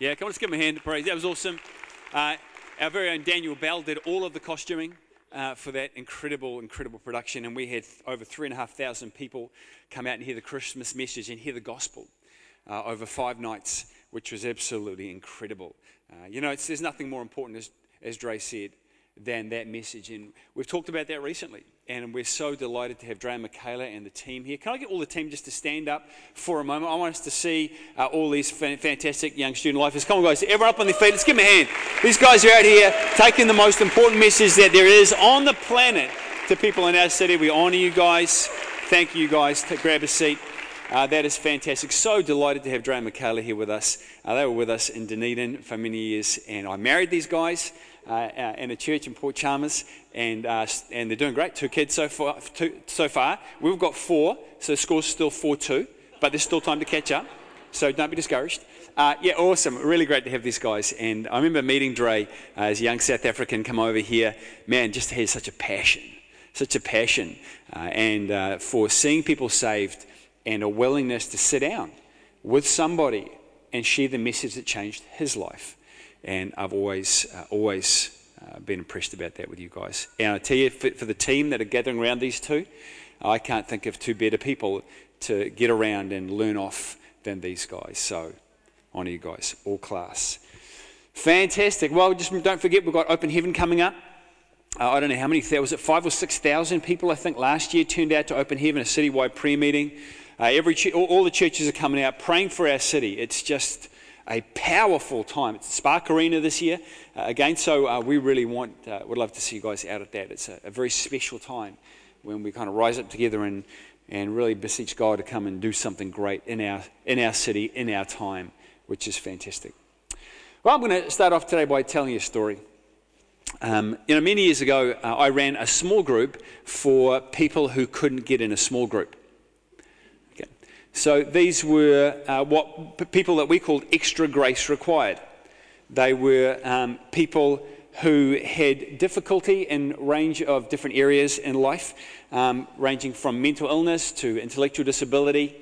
Yeah, come on, let's give him a hand. Praise. That was awesome. Uh, our very own Daniel Bell did all of the costuming uh, for that incredible, incredible production, and we had over three and a half thousand people come out and hear the Christmas message and hear the gospel uh, over five nights, which was absolutely incredible. Uh, you know, there's nothing more important, as, as Dre said, than that message. And we've talked about that recently. And we're so delighted to have Dre and Michaela and the team here. Can I get all the team just to stand up for a moment? I want us to see uh, all these fantastic young student lifers. Come on, guys. Everyone up on their feet. Let's give them a hand. These guys are out here taking the most important message that there is on the planet to people in our city. We honour you guys. Thank you, guys. grab a seat. Uh, that is fantastic. So delighted to have Dre and Michaela here with us. Uh, they were with us in Dunedin for many years, and I married these guys uh, uh, in a church in Port Chalmers, and, uh, and they're doing great. Two kids so far, two, so far. We've got four, so the score's still 4 2, but there's still time to catch up, so don't be discouraged. Uh, yeah, awesome. Really great to have these guys. And I remember meeting Dre uh, as a young South African come over here. Man, just has such a passion, such a passion. Uh, and for seeing people saved and a willingness to sit down with somebody and share the message that changed his life. And I've always, uh, always uh, been impressed about that with you guys. And I tell you, for, for, the team that are gathering around these two, I can't think of two better people to get around and learn off than these guys. So, honour you guys, all class. Fantastic. Well, just don't forget, we've got Open Heaven coming up. Uh, I don't know how many, was it five or 6,000 people, I think, last year turned out to Open Heaven, a citywide prayer meeting. Uh, every all, all the churches are coming out praying for our city. It's just a powerful time. It's Spark Arena this year uh, again, so uh, we really want, uh, would love to see you guys out at that. It's a, a, very special time when we kind of rise up together and, and really beseech God to come and do something great in our, in our city, in our time, which is fantastic. Well, I'm going to start off today by telling you a story. Um, you know, many years ago, uh, I ran a small group for people who couldn't get in a small group. So these were uh, what people that we called extra grace required. They were um, people who had difficulty in a range of different areas in life, um, ranging from mental illness to intellectual disability,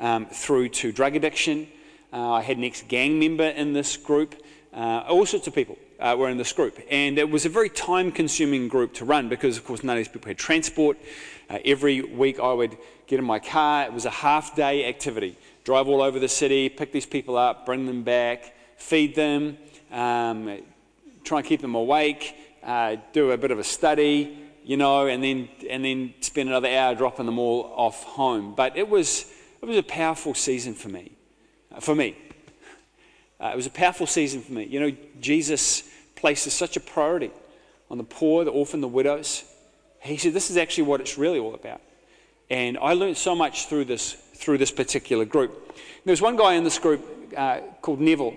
um, through to drug addiction. Uh, I had an ex-gang member in this group. Uh, all sorts of people uh, were in this group, and it was a very time-consuming group to run because, of course, none of these people had transport. Uh, every week, I would get in my car. It was a half day activity. Drive all over the city, pick these people up, bring them back, feed them, um, try and keep them awake, uh, do a bit of a study, you know, and then, and then spend another hour dropping them all off home. But it was, it was a powerful season for me. Uh, for me. Uh, it was a powerful season for me. You know, Jesus places such a priority on the poor, the orphan, the widows. He said, This is actually what it's really all about. And I learned so much through this, through this particular group. There was one guy in this group uh, called Neville.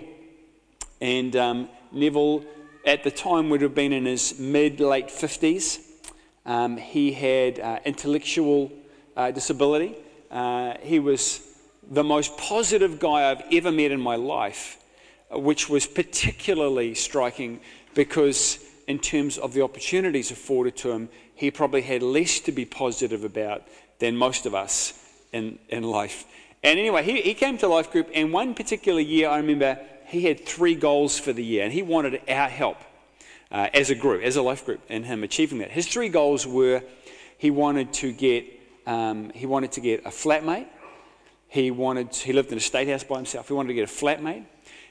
And um, Neville, at the time, would have been in his mid late 50s. Um, he had uh, intellectual uh, disability. Uh, he was the most positive guy I've ever met in my life, which was particularly striking because, in terms of the opportunities afforded to him, he probably had less to be positive about than most of us in, in life. And anyway, he, he came to Life Group, and one particular year, I remember he had three goals for the year, and he wanted our help uh, as a group, as a life group, in him achieving that. His three goals were he wanted to get, um, he wanted to get a flatmate. He wanted, to, he lived in a state house by himself. He wanted to get a flatmate.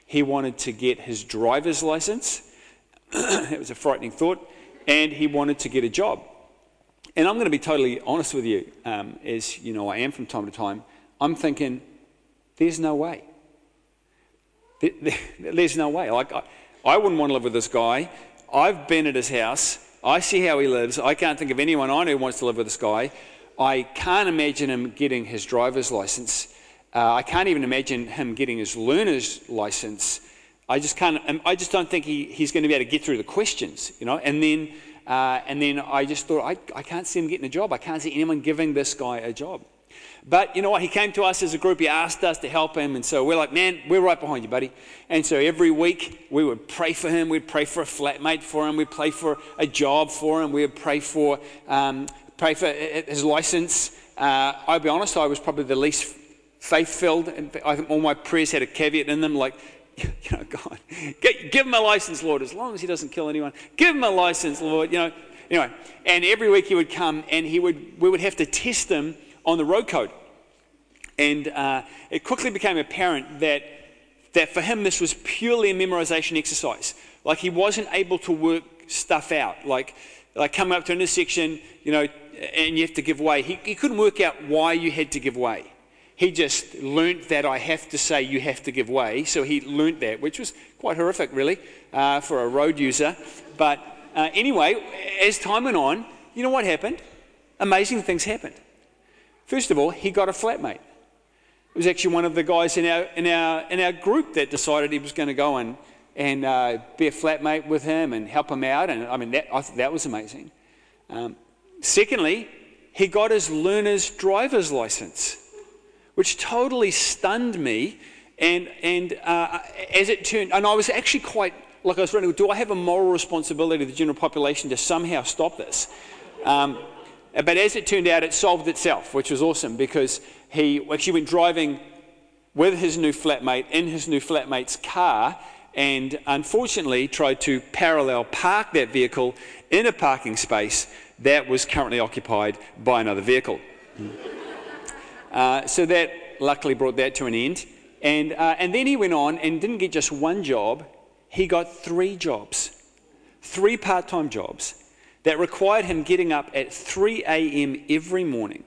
He wanted to get his driver's license. it was a frightening thought. And he wanted to get a job. And I'm going to be totally honest with you, um, as you know I am from time to time. I'm thinking, there's no way. There's no way. Like, I, I wouldn't want to live with this guy. I've been at his house. I see how he lives. I can't think of anyone I know who wants to live with this guy. I can't imagine him getting his driver's license. Uh, I can't even imagine him getting his learner's license. I just can't. I just don't think he, he's going to be able to get through the questions, you know. And then uh, and then I just thought, I, I can't see him getting a job. I can't see anyone giving this guy a job. But you know what? He came to us as a group. He asked us to help him. And so we're like, man, we're right behind you, buddy. And so every week we would pray for him. We'd pray for a flatmate for him. We'd pray for a job for him. We'd pray for, um, pray for his license. Uh, I'll be honest, I was probably the least faith filled. I think all my prayers had a caveat in them like, you know, God, give him a license, Lord, as long as he doesn't kill anyone. Give him a license, Lord, you know. Anyway, and every week he would come and he would, we would have to test him on the road code. And uh, it quickly became apparent that, that for him this was purely a memorization exercise. Like he wasn't able to work stuff out. Like, like coming up to an intersection, you know, and you have to give way. He, he couldn't work out why you had to give way. He just learnt that I have to say you have to give way. So he learnt that, which was quite horrific, really, uh, for a road user. But uh, anyway, as time went on, you know what happened? Amazing things happened. First of all, he got a flatmate. It was actually one of the guys in our, in our, in our group that decided he was going to go and, and uh, be a flatmate with him and help him out. And I mean, that, I that was amazing. Um, secondly, he got his learner's driver's license, which totally stunned me. And, and uh, as it turned, and I was actually quite, like I was wondering, do I have a moral responsibility to the general population to somehow stop this? Um, but as it turned out, it solved itself, which was awesome because he actually went driving with his new flatmate in his new flatmate's car and unfortunately tried to parallel park that vehicle in a parking space that was currently occupied by another vehicle. Uh, so that luckily brought that to an end. And, uh, and then he went on and didn't get just one job, he got three jobs, three part time jobs that required him getting up at 3 a.m. every morning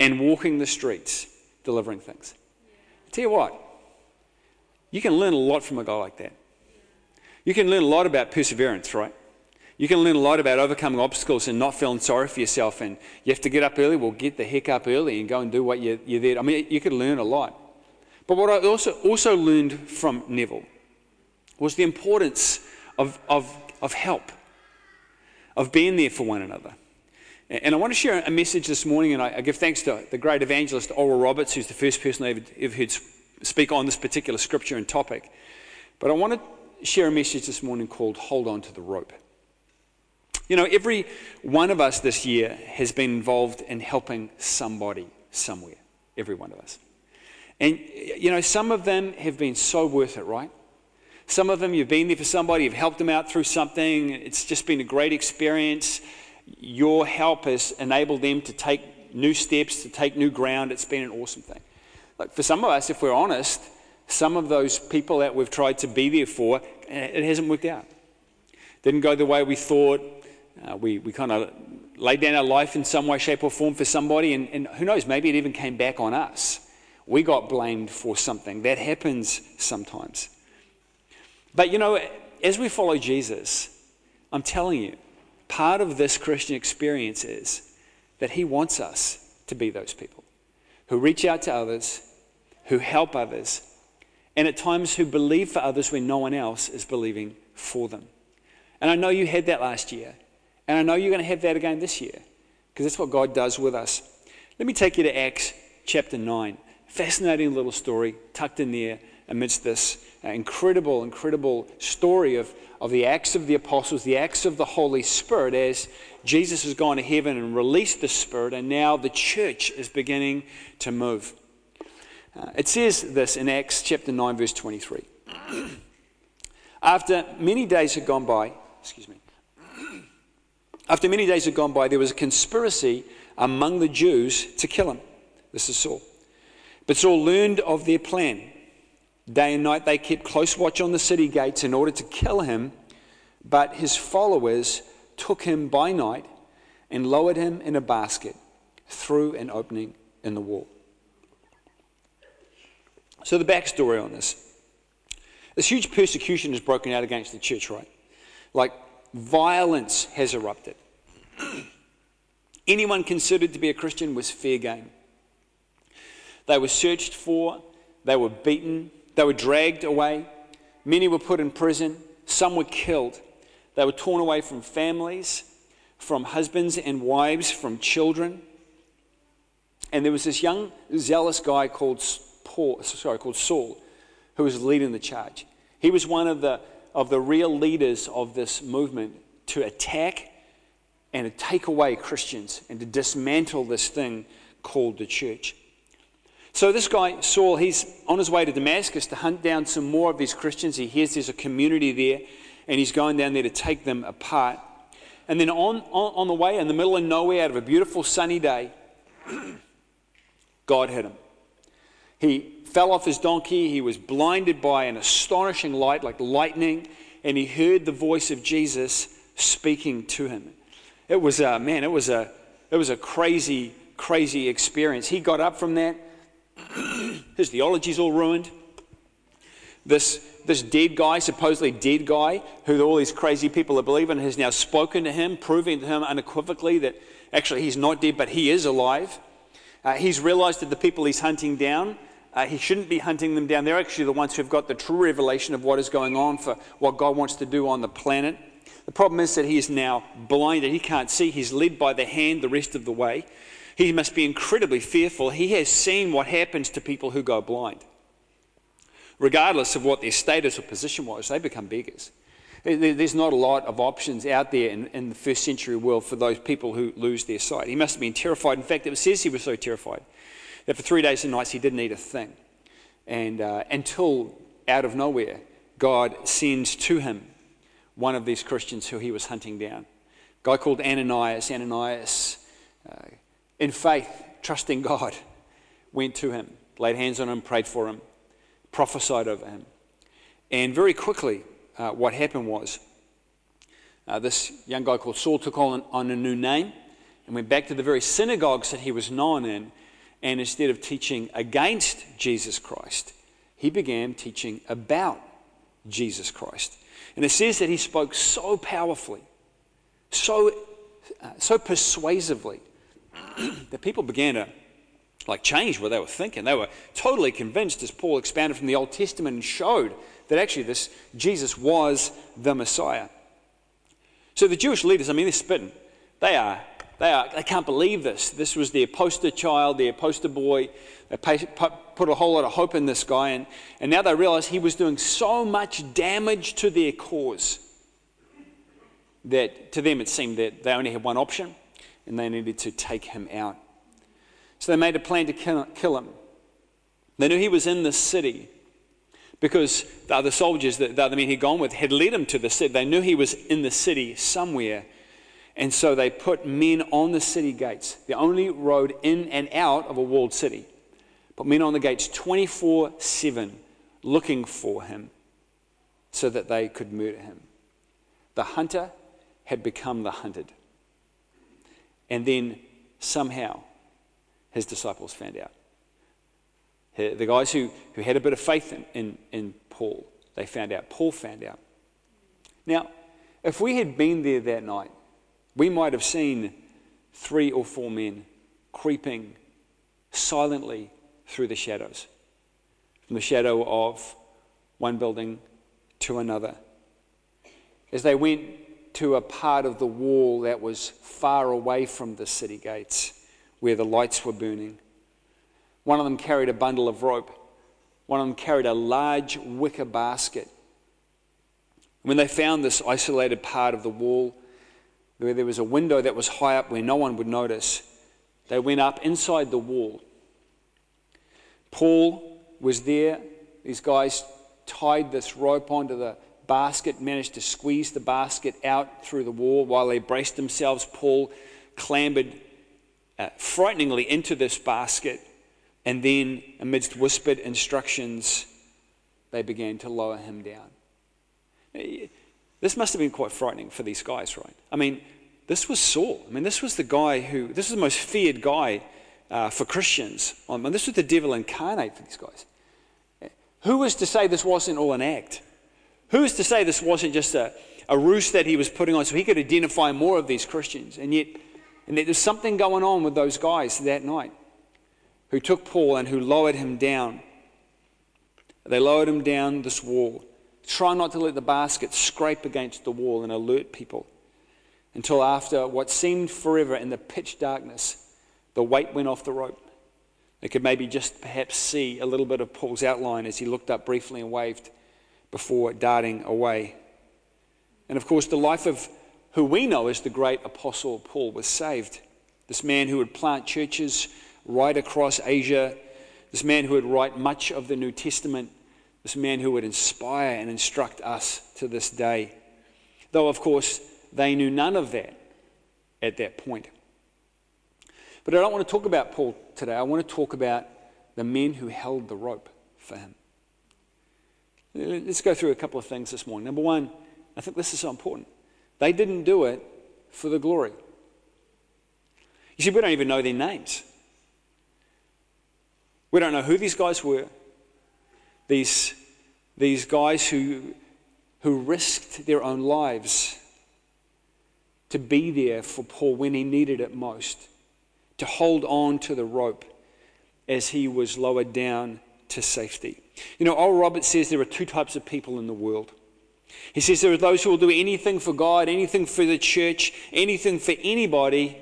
and walking the streets delivering things. I tell you what, you can learn a lot from a guy like that. You can learn a lot about perseverance, right? You can learn a lot about overcoming obstacles and not feeling sorry for yourself. And you have to get up early. Well, get the heck up early and go and do what you're, you're there. I mean, you could learn a lot. But what I also, also learned from Neville was the importance of, of, of help, of being there for one another. And I want to share a message this morning, and I give thanks to the great evangelist Oral Roberts, who's the first person I've ever heard speak on this particular scripture and topic. But I want to share a message this morning called Hold On to the Rope. You know, every one of us this year has been involved in helping somebody somewhere. Every one of us. And, you know, some of them have been so worth it, right? Some of them you've been there for somebody, you've helped them out through something, it's just been a great experience. Your help has enabled them to take new steps, to take new ground. It's been an awesome thing. Like for some of us, if we're honest, some of those people that we've tried to be there for, eh, it hasn't worked out. Didn't go the way we thought. Uh, we we kind of laid down our life in some way, shape, or form for somebody, and, and who knows, maybe it even came back on us. We got blamed for something. That happens sometimes. But you know, as we follow Jesus, I'm telling you, part of this Christian experience is that He wants us to be those people who reach out to others, who help others, and at times who believe for others when no one else is believing for them. And I know you had that last year, and I know you're going to have that again this year, because that's what God does with us. Let me take you to Acts chapter 9. Fascinating little story tucked in there amidst this uh, incredible, incredible story of, of the acts of the apostles, the acts of the Holy Spirit as Jesus has gone to heaven and released the Spirit, and now the church is beginning to move. Uh, it says this in Acts chapter 9, verse 23. After many days had gone by, excuse me, after many days had gone by, there was a conspiracy among the Jews to kill him. This is Saul. But Saul learned of their plan. Day and night they kept close watch on the city gates in order to kill him, but his followers took him by night and lowered him in a basket through an opening in the wall. So, the backstory on this this huge persecution has broken out against the church, right? Like violence has erupted. Anyone considered to be a Christian was fair game. They were searched for, they were beaten, they were dragged away. Many were put in prison. Some were killed. They were torn away from families, from husbands and wives, from children. And there was this young, zealous guy called, Paul, sorry, called Saul who was leading the charge. He was one of the, of the real leaders of this movement to attack and to take away Christians and to dismantle this thing called the church. So this guy, Saul, he's on his way to Damascus to hunt down some more of these Christians. He hears there's a community there, and he's going down there to take them apart. And then on, on, on the way, in the middle of nowhere, out of a beautiful sunny day, God hit him. He fell off his donkey. He was blinded by an astonishing light, like lightning, and he heard the voice of Jesus speaking to him. It was a man. It was a it was a crazy, crazy experience. He got up from that. His theology's all ruined. This, this dead guy, supposedly dead guy, who all these crazy people are believing, has now spoken to him, proving to him unequivocally that actually he's not dead, but he is alive. Uh, he's realized that the people he's hunting down, uh, he shouldn't be hunting them down. They're actually the ones who've got the true revelation of what is going on for what God wants to do on the planet. The problem is that he is now blinded. He can't see. He's led by the hand the rest of the way. He must be incredibly fearful. He has seen what happens to people who go blind. Regardless of what their status or position was, they become beggars. There's not a lot of options out there in, in, the first century world for those people who lose their sight. He must have been terrified. In fact, it says he was so terrified that for three days and nights he didn't eat a thing. And uh, until out of nowhere, God sends to him one of these Christians who he was hunting down. A guy called Ananias. Ananias, uh, in faith, trusting God, went to him, laid hands on him, prayed for him, prophesied over him. And very quickly, uh, what happened was uh, this young guy called Saul took on, on a new name and went back to the very synagogues that he was known in. And instead of teaching against Jesus Christ, he began teaching about Jesus Christ. And it says that he spoke so powerfully, so, uh, so persuasively, that people began to like change what they were thinking. They were totally convinced as Paul expanded from the Old Testament and showed that actually this Jesus was the Messiah. So the Jewish leaders, I mean, they're spitting. They are, they are, they can't believe this. This was their poster child, their poster boy. They put a whole lot of hope in this guy, and, and now they realize he was doing so much damage to their cause that to them it seemed that they only had one option, and they needed to take him out. So they made a plan to kill him. They knew he was in the city because the other soldiers, the, other men he'd gone with, had led him to the city. They knew he was in the city somewhere. And so they put men on the city gates, the only road in and out of a walled city. Put men on the gates 24 7 looking for him so that they could murder him. The hunter had become the hunted. And then somehow his disciples found out. The guys who, who had a bit of faith in, in, in Paul, they found out. Paul found out. Now, if we had been there that night, we might have seen three or four men creeping silently through the shadows, from the shadow of one building to another. As they went to a part of the wall that was far away from the city gates, where the lights were burning. One of them carried a bundle of rope. One of them carried a large wicker basket. When they found this isolated part of the wall, where there was a window that was high up where no one would notice, they went up inside the wall. Paul was there. These guys tied this rope onto the basket, managed to squeeze the basket out through the wall while they braced themselves. Paul clambered uh, frighteningly into this basket, and then, amidst whispered instructions, they began to lower him down. This must have been quite frightening for these guys, right? I mean, this was Saul. I mean, this was the guy who, this was the most feared guy uh, for Christians. I mean, this was the devil incarnate for these guys. Who was to say this wasn't all an act? Who was to say this wasn't just a, a ruse that he was putting on so he could identify more of these Christians? And yet, and yet there's something going on with those guys that night who took Paul and who lowered him down. They lowered him down this wall. Try not to let the basket scrape against the wall and alert people until after what seemed forever in the pitch darkness, the weight went off the rope. They could maybe just perhaps see a little bit of Paul's outline as he looked up briefly and waved before darting away. And of course, the life of who we know as the great apostle Paul was saved. This man who would plant churches right across Asia, this man who would write much of the New Testament, this man who would inspire and instruct us to this day. Though, of course, they knew none of that at that point. But I don't want to talk about Paul today. I want to talk about the men who held the rope for him. Let's go through a couple of things this morning. Number one, I think this is so important. They didn't do it for the glory. You see, we don't even know their names. We don't know who these guys were. These, these guys who, who risked their own lives to be there for Paul when he needed it most, to hold on to the rope as he was lowered down to safety. You know, Oral Roberts says there are two types of people in the world. He says there are those who will do anything for God, anything for the church, anything for anybody,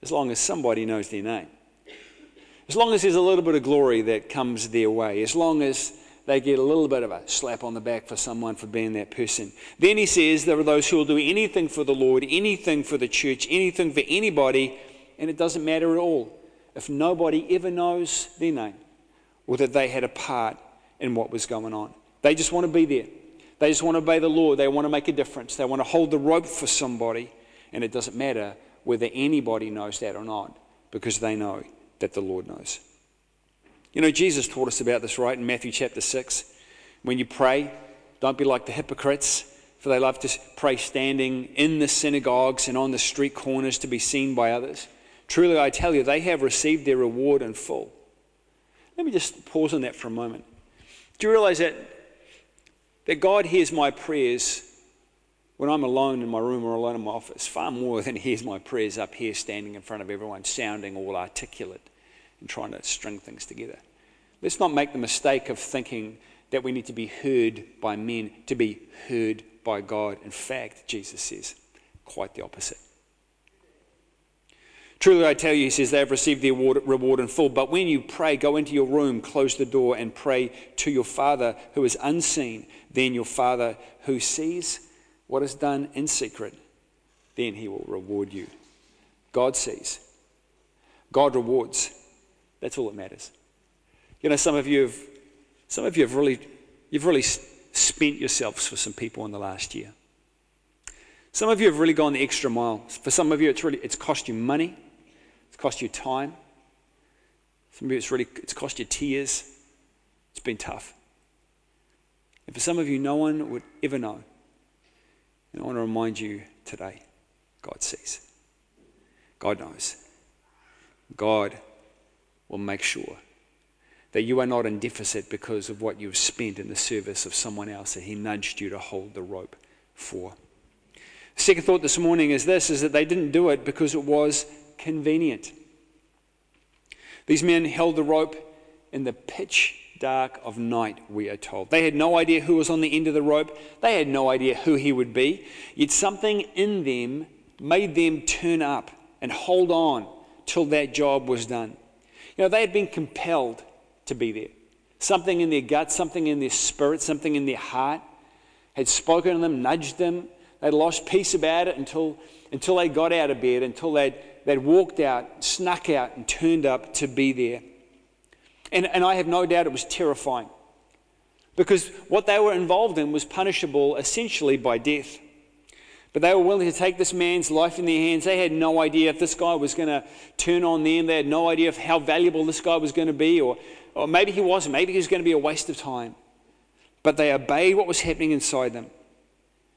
as long as somebody knows their name. As long as there's a little bit of glory that comes their way, as long as they get a little bit of a slap on the back for someone for being that person. Then he says there are those who will do anything for the Lord, anything for the church, anything for anybody, and it doesn't matter at all if nobody ever knows their name or that they had a part in what was going on. They just want to be there. They just want to obey the Lord. They want to make a difference. They want to hold the rope for somebody, and it doesn't matter whether anybody knows that or not because they know that the Lord knows. You know, Jesus taught us about this, right, in Matthew chapter 6. When you pray, don't be like the hypocrites, for they love to pray standing in the synagogues and on the street corners to be seen by others. Truly, I tell you, they have received their reward in full. Let me just pause on that for a moment. Do you realize that, that God hears my prayers when I'm alone in my room or alone in my office far more than he hears my prayers up here standing in front of everyone, sounding all articulate and trying to string things together? Let's not make the mistake of thinking that we need to be heard by men to be heard by God. In fact, Jesus says quite the opposite. Truly, I tell you, he says, they have received their reward in full. But when you pray, go into your room, close the door, and pray to your Father who is unseen. Then your Father who sees what is done in secret, then he will reward you. God sees, God rewards. That's all that matters. You know, some of you have, some of you have really, you've really spent yourselves for some people in the last year. Some of you have really gone the extra mile. For some of you, it's really, it's cost you money. It's cost you time. For you, it's really it's cost you tears. It's been tough. And for some of you, no one would ever know. And I want to remind you today God sees. God knows. God will make sure that you are not in deficit because of what you've spent in the service of someone else that He nudged you to hold the rope for. second thought this morning is this is that they didn't do it because it was convenient. These men held the rope in the pitch dark of night, we are told. They had no idea who was on the end of the rope, they had no idea who he would be. Yet something in them made them turn up and hold on till that job was done. You know, they had been compelled to be there. Something in their gut, something in their spirit, something in their heart had spoken to them, nudged them. They'd lost peace about it until, until they got out of bed, until they'd they'd walked out, snuck out, and turned up to be there. And, and I have no doubt it was terrifying because what they were involved in was punishable essentially by death. But they were willing to take this man's life in their hands. They had no idea if this guy was going to turn on them. They had no idea of how valuable this guy was going to be, or, or maybe he wasn't. Maybe he was going to be a waste of time. But they obeyed what was happening inside them.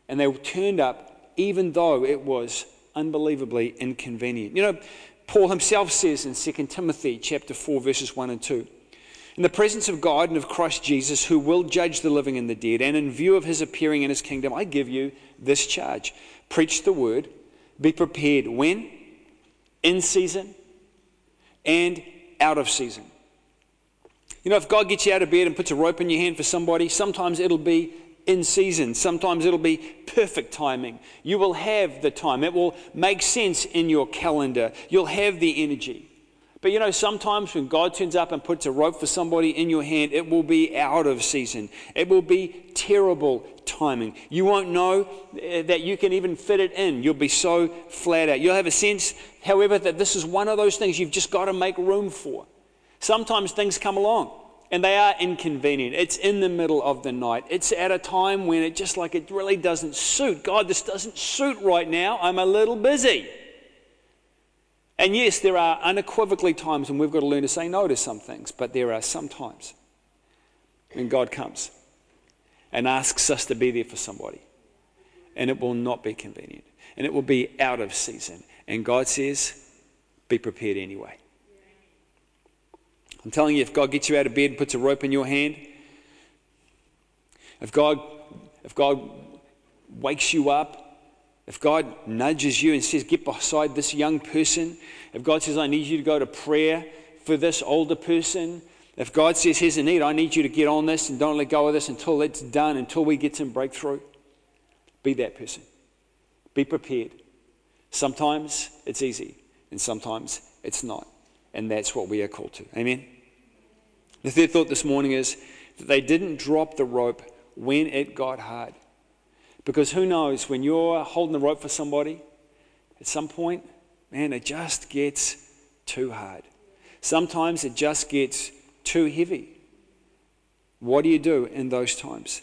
And they turned up even though it was unbelievably inconvenient. You know, Paul himself says in 2 Timothy chapter 4 verses 1 and 2, in the presence of God and of Christ Jesus, who will judge the living and the dead, and in view of his appearing in his kingdom, I give you this charge. Preach the word, be prepared when? In season and out of season. You know, if God gets you out of bed and puts a rope in your hand for somebody, sometimes it'll be in season. Sometimes it'll be perfect timing. You will have the time. It will make sense in your calendar. You'll have the energy. But you know, sometimes when God turns up and puts a rope for somebody in your hand, it will be out of season. It will be terrible timing. You won't know eh, that you can even fit it in. You'll be so flat out. You'll have a sense, however, that this is one of those things you've just got to make room for. Sometimes things come along and they are inconvenient. It's in the middle of the night. It's at a time when it just like it really doesn't suit. God, this doesn't suit right now. I'm a little busy. And yes, there are unequivocally times when we've got to learn to say no to some things, but there are some times when God comes and asks us to be there for somebody, and it will not be convenient, and it will be out of season. And God says, be prepared anyway. I'm telling you, if God gets you out of bed and puts a rope in your hand, if God, if God wakes you up, if God nudges you and says, Get beside this young person, if God says, I need you to go to prayer for this older person, if God says, Here's a need, I need you to get on this and don't let go of this until it's done, until we get some breakthrough, be that person. Be prepared. Sometimes it's easy, and sometimes it's not. And that's what we are called to. Amen? The third thought this morning is that they didn't drop the rope when it got hard. Because who knows, when you're holding the rope for somebody, at some point, man, it just gets too hard. Sometimes it just gets too heavy. What do you do in those times?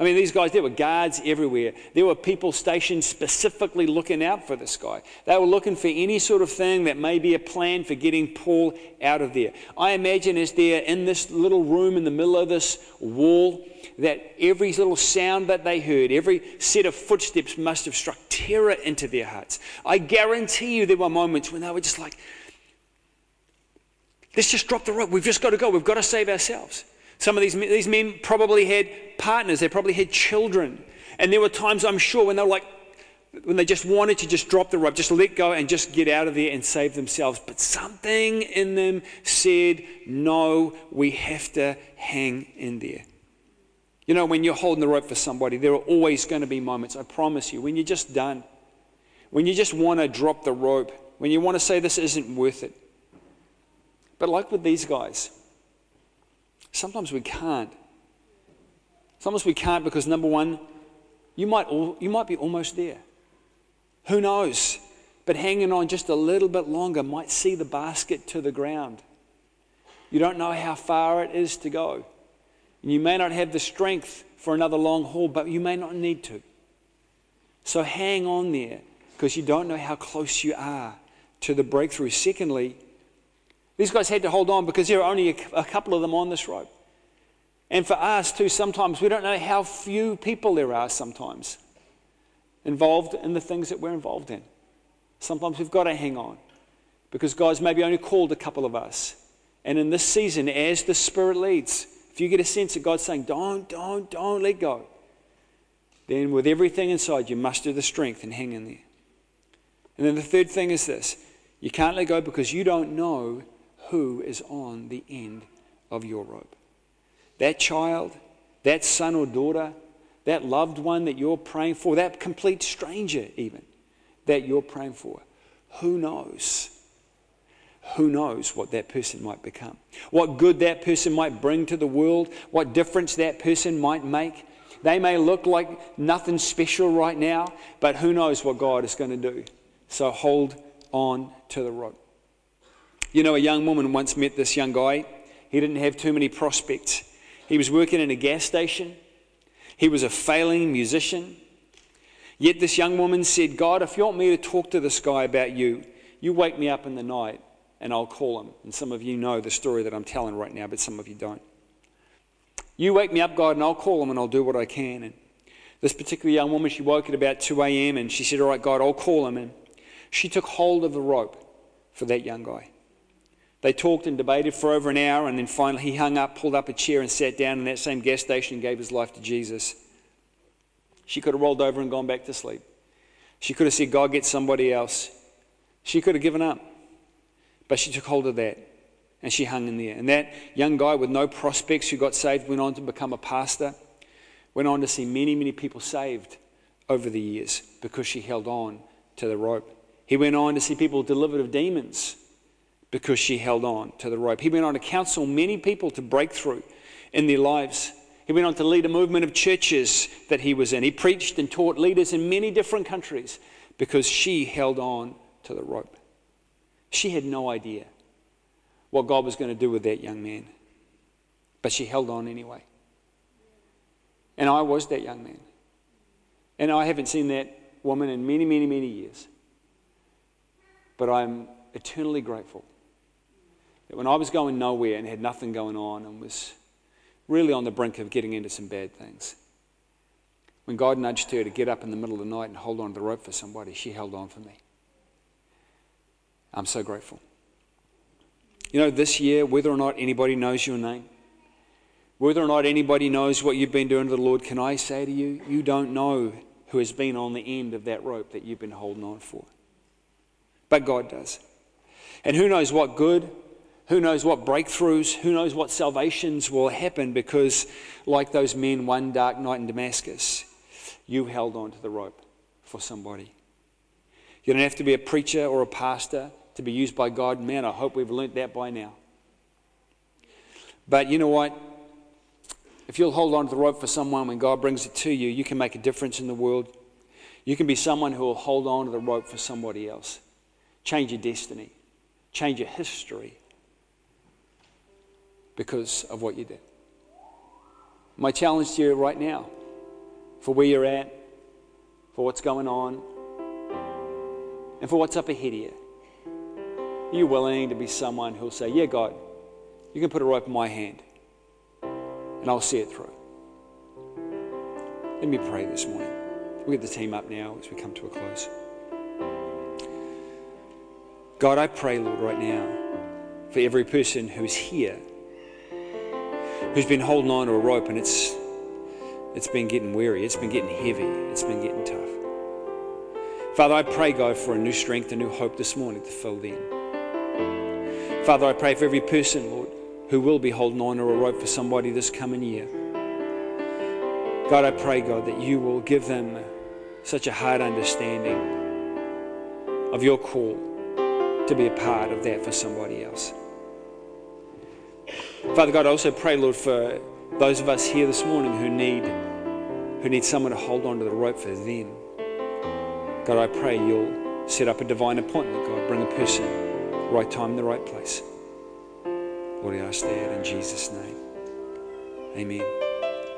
I mean, these guys, there were guards everywhere. There were people stationed specifically looking out for this guy. They were looking for any sort of thing that may be a plan for getting Paul out of there. I imagine as they're in this little room in the middle of this wall, that every little sound that they heard, every set of footsteps must have struck terror into their hearts. I guarantee you there were moments when they were just like, let's just drop the rope. We've just got to go. We've got to save ourselves. Some of these, these men probably had partners, they probably had children. And there were times, I'm sure, when they were like, when they just wanted to just drop the rope, just let go and just get out of there and save themselves. But something in them said, no, we have to hang in there. You know, when you're holding the rope for somebody, there are always going to be moments, I promise you, when you're just done, when you just want to drop the rope, when you want to say this isn't worth it. But like with these guys, sometimes we can't. Sometimes we can't because, number one, you might, you might be almost there. Who knows? But hanging on just a little bit longer might see the basket to the ground. You don't know how far it is to go. And you may not have the strength for another long haul, but you may not need to. So hang on there because you don't know how close you are to the breakthrough. Secondly, these guys had to hold on because there are only a, couple of them on this rope. And for us, too, sometimes we don't know how few people there are sometimes involved in the things that we're involved in. Sometimes we've got to hang on because God's maybe only called a couple of us. And in this season, as the Spirit leads, if you get a sense that God's saying, don't, don't, don't let go, then with everything inside, you muster the strength and hang in there. And then the third thing is this you can't let go because you don't know who is on the end of your rope. That child, that son or daughter, that loved one that you're praying for, that complete stranger, even that you're praying for, who knows? who knows what that person might become? What good that person might bring to the world? What difference that person might make? They may look like nothing special right now, but who knows what God is going to do? So hold on to the rope. You know, a young woman once met this young guy. He didn't have too many prospects. He was working in a gas station, he was a failing musician. Yet this young woman said, God, if you want me to talk to this guy about you, you wake me up in the night and I'll call him. And some of you know the story that I'm telling right now, but some of you don't. You wake me up, God, and I'll call him and I'll do what I can. And this particular young woman, she woke at about 2 a.m. and she said, All right, God, I'll call him. And she took hold of the rope for that young guy. They talked and debated for over an hour, and then finally he hung up, pulled up a chair, and sat down in that same gas station and gave his life to Jesus. She could have rolled over and gone back to sleep. She could have said, God, get somebody else. She could have given up. But she took hold of that and she hung in there. And that young guy with no prospects who got saved went on to become a pastor, went on to see many, many people saved over the years because she held on to the rope. He went on to see people delivered of demons because she held on to the rope. He went on to counsel many people to break through in their lives. He went on to lead a movement of churches that he was in. He preached and taught leaders in many different countries because she held on to the rope. She had no idea what God was going to do with that young man. But she held on anyway. And I was that young man. And I haven't seen that woman in many, many, many years. But I'm eternally grateful that when I was going nowhere and had nothing going on and was really on the brink of getting into some bad things, when God nudged her to get up in the middle of the night and hold on to the rope for somebody, she held on for me. I'm so grateful. You know, this year, whether or not anybody knows your name, whether or not anybody knows what you've been doing to the Lord, can I say to you, you don't know who has been on the end of that rope that you've been holding on for. But God does. And who knows what good, who knows what breakthroughs, who knows what salvations will happen because, like those men one dark night in Damascus, you held on to the rope for somebody. You don't have to be a preacher or a pastor to be used by God. Man, I hope we've learnt that by now. But you know what? If you'll hold on to the rope for someone when God brings it to you, you can make a difference in the world. You can be someone who will hold on to the rope for somebody else. Change your destiny, change your history because of what you did. My challenge to you right now, for where you're at, for what's going on, and for what's up ahead of you. Are you willing to be someone who'll say, Yeah, God, you can put a rope in my hand and I'll see it through? Let me pray this morning. We'll get the team up now as we come to a close. God, I pray, Lord, right now for every person who's here who's been holding on to a rope and it's it's been getting weary, it's been getting heavy, it's been getting tough. Father, I pray, God, for a new strength, a new hope this morning to fill them. Father, I pray for every person, Lord, who will be holding on to a rope for somebody this coming year. God, I pray, God, that you will give them such a hard understanding of your call to be a part of that for somebody else. Father God, I also pray, Lord, for those of us here this morning who need who need someone to hold on to the rope for them. God, I pray you'll set up a divine appointment, God, bring a person right time, the right place. Lord, I ask that in Jesus' name. Amen.